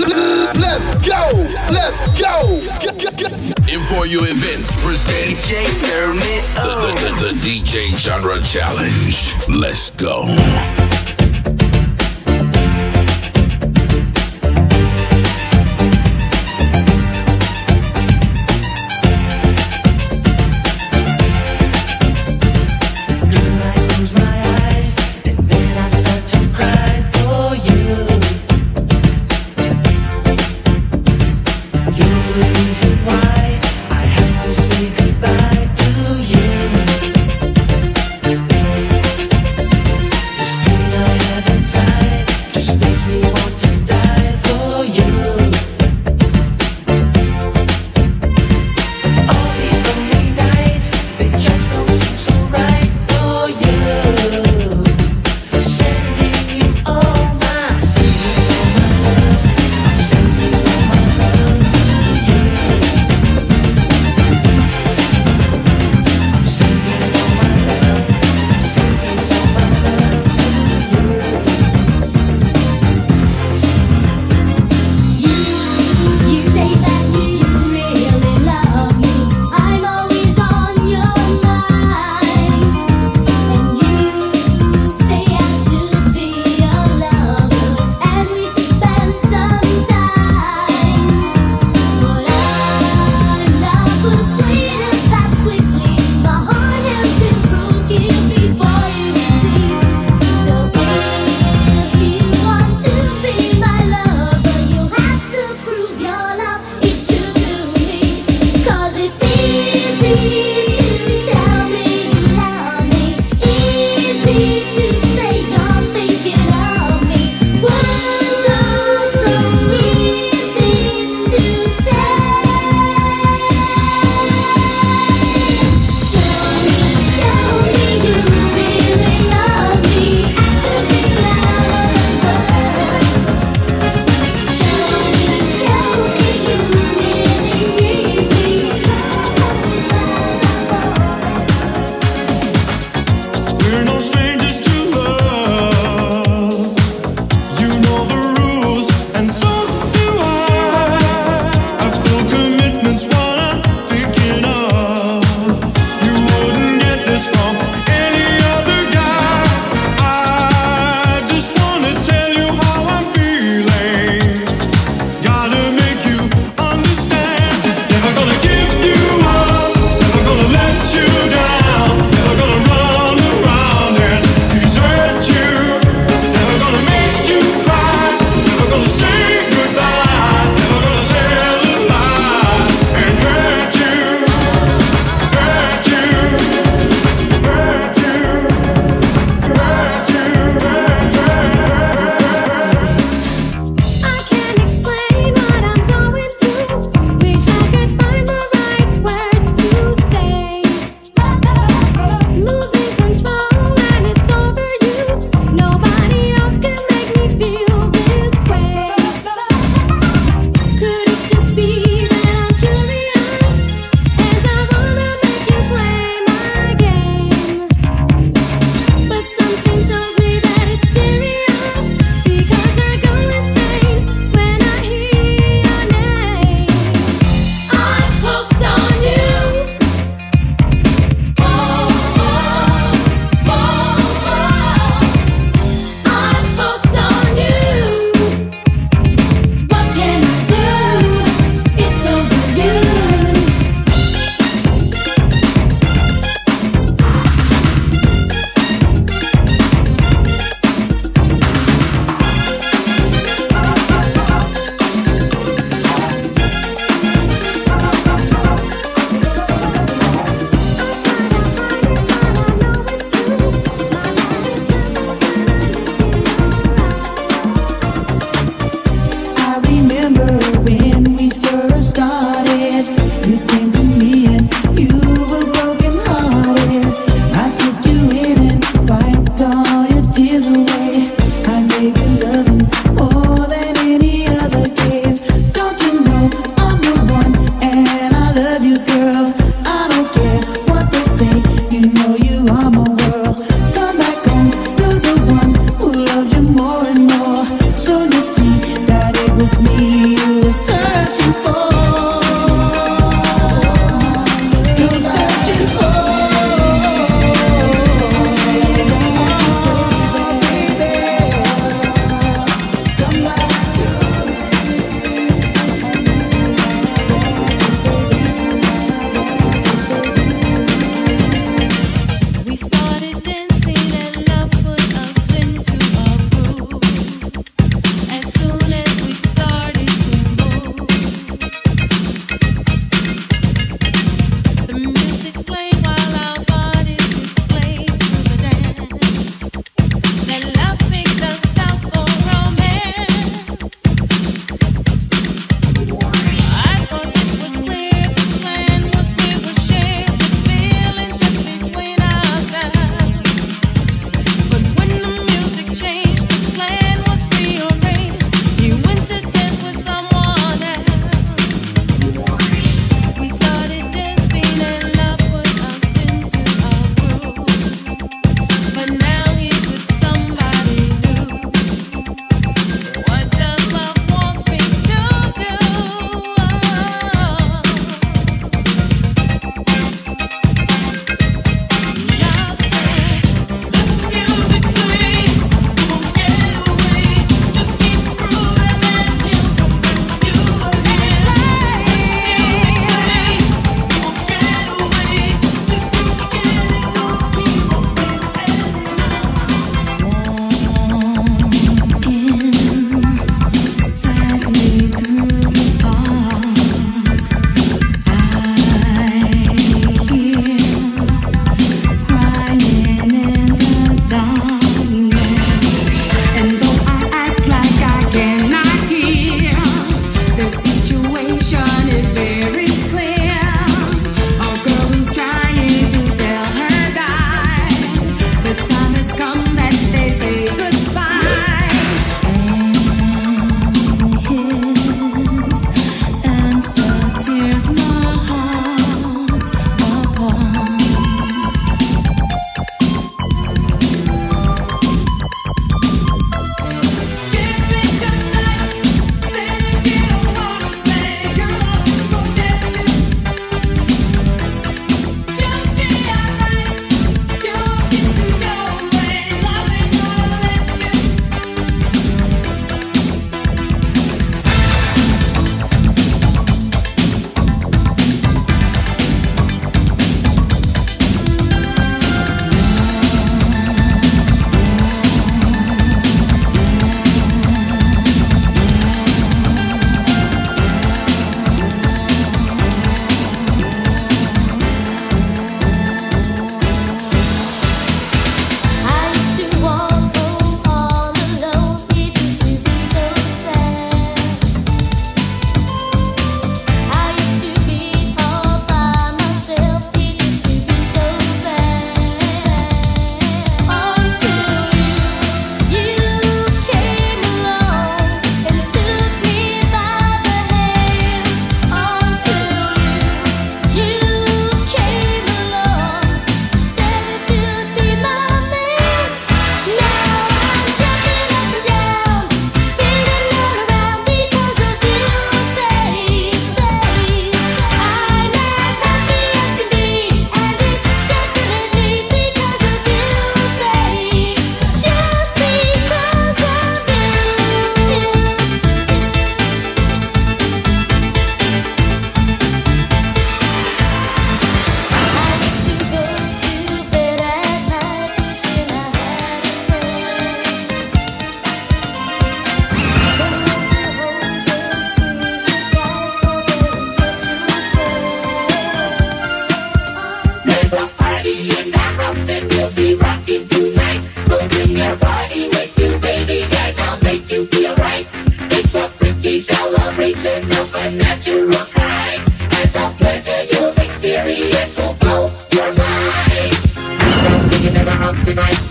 Let's go. Let's go. Info You Events presents DJ, turn it the, up. the, the, the DJ Genre Challenge. Let's go.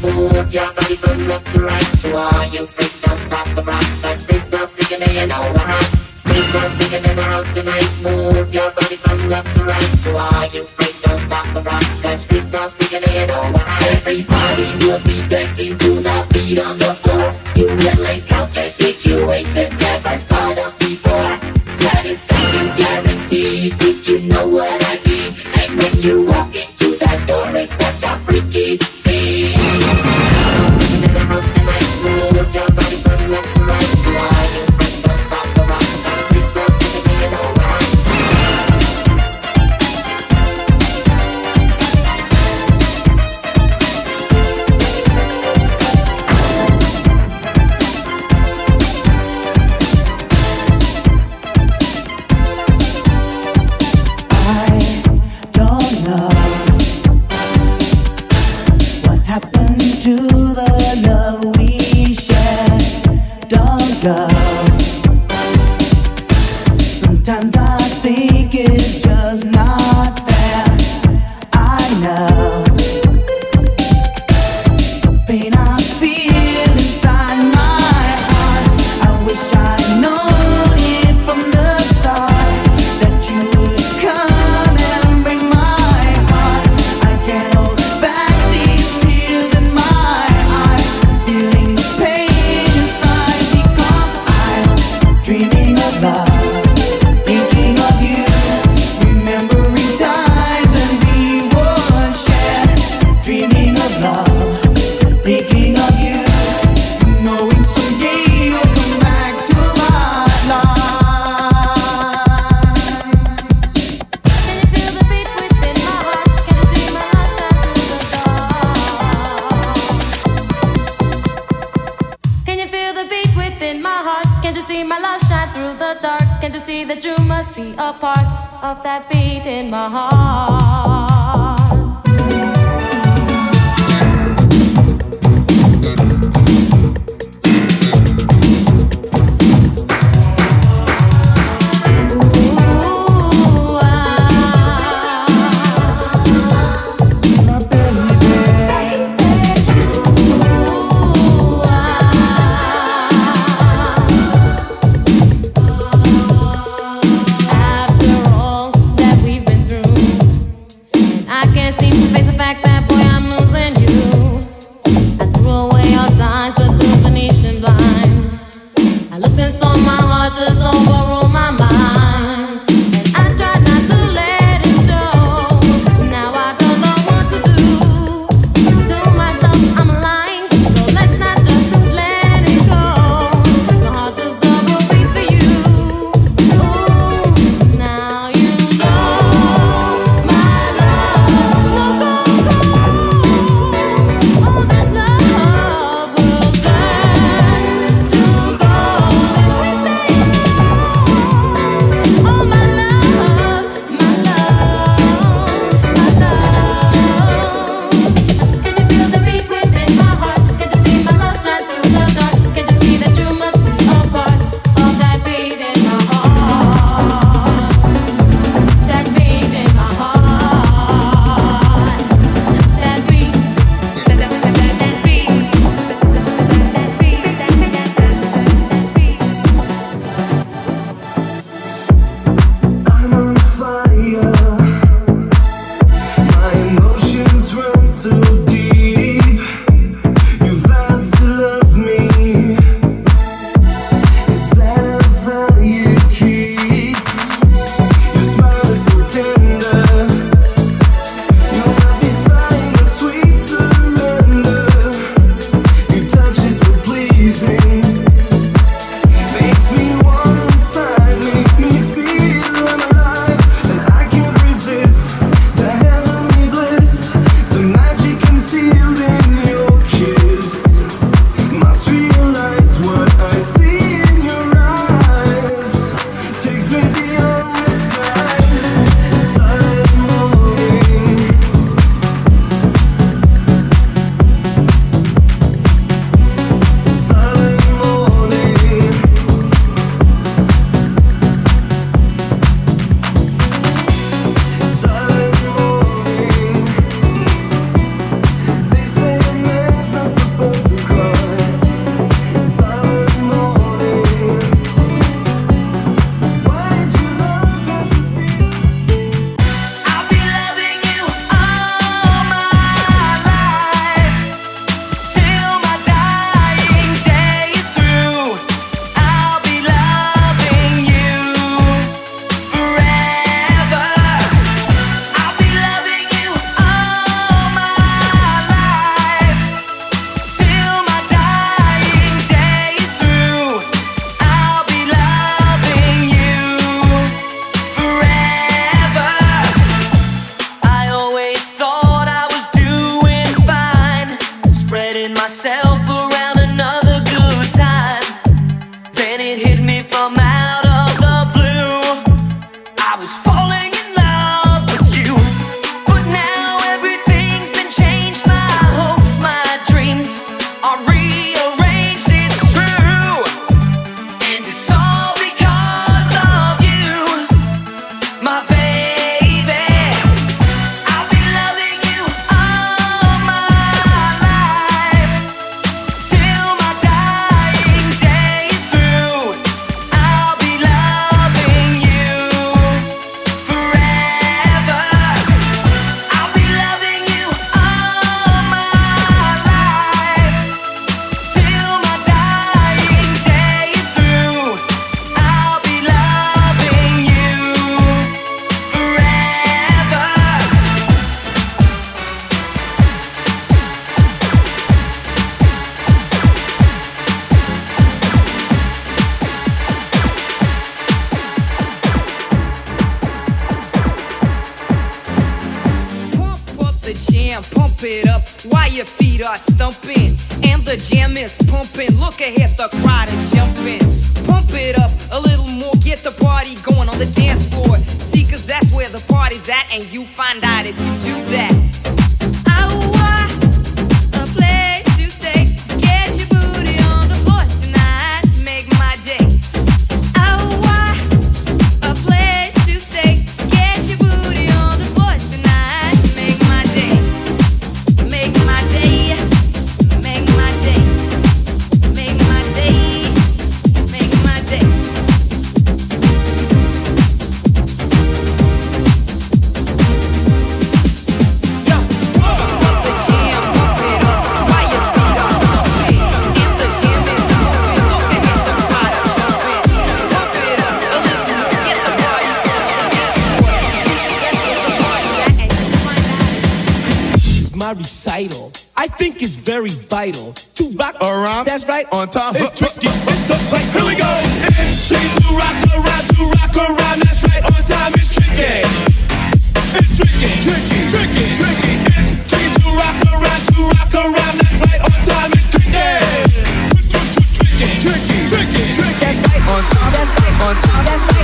move your body from left to right. To all you freaks, don't stop the rock. That's freaks, don't stick your hand over hot. Freaks, don't stick tonight. Move your body from left to right. To all you freaks, don't stop the rock. That's freaks, don't stick your. Everybody will be dancing to the beat on the floor. You get like to see that you must be a part of that beat in my heart. the dance floor. See, cause that's where the party's at, and you find out. recital. I think it's very vital to rock around. That's right, on time. It's tricky, it's tough, like, here we go. It's tricky to rock around, to rock around. That's right, on time. It's tricky. It's tricky, tricky, tricky, tricky. It's tricky to rock around, to rock around. That's right, on time. It's tricky. Tricky, tricky, tricky, tricky. That's right, on time. That's right, on time. That's right.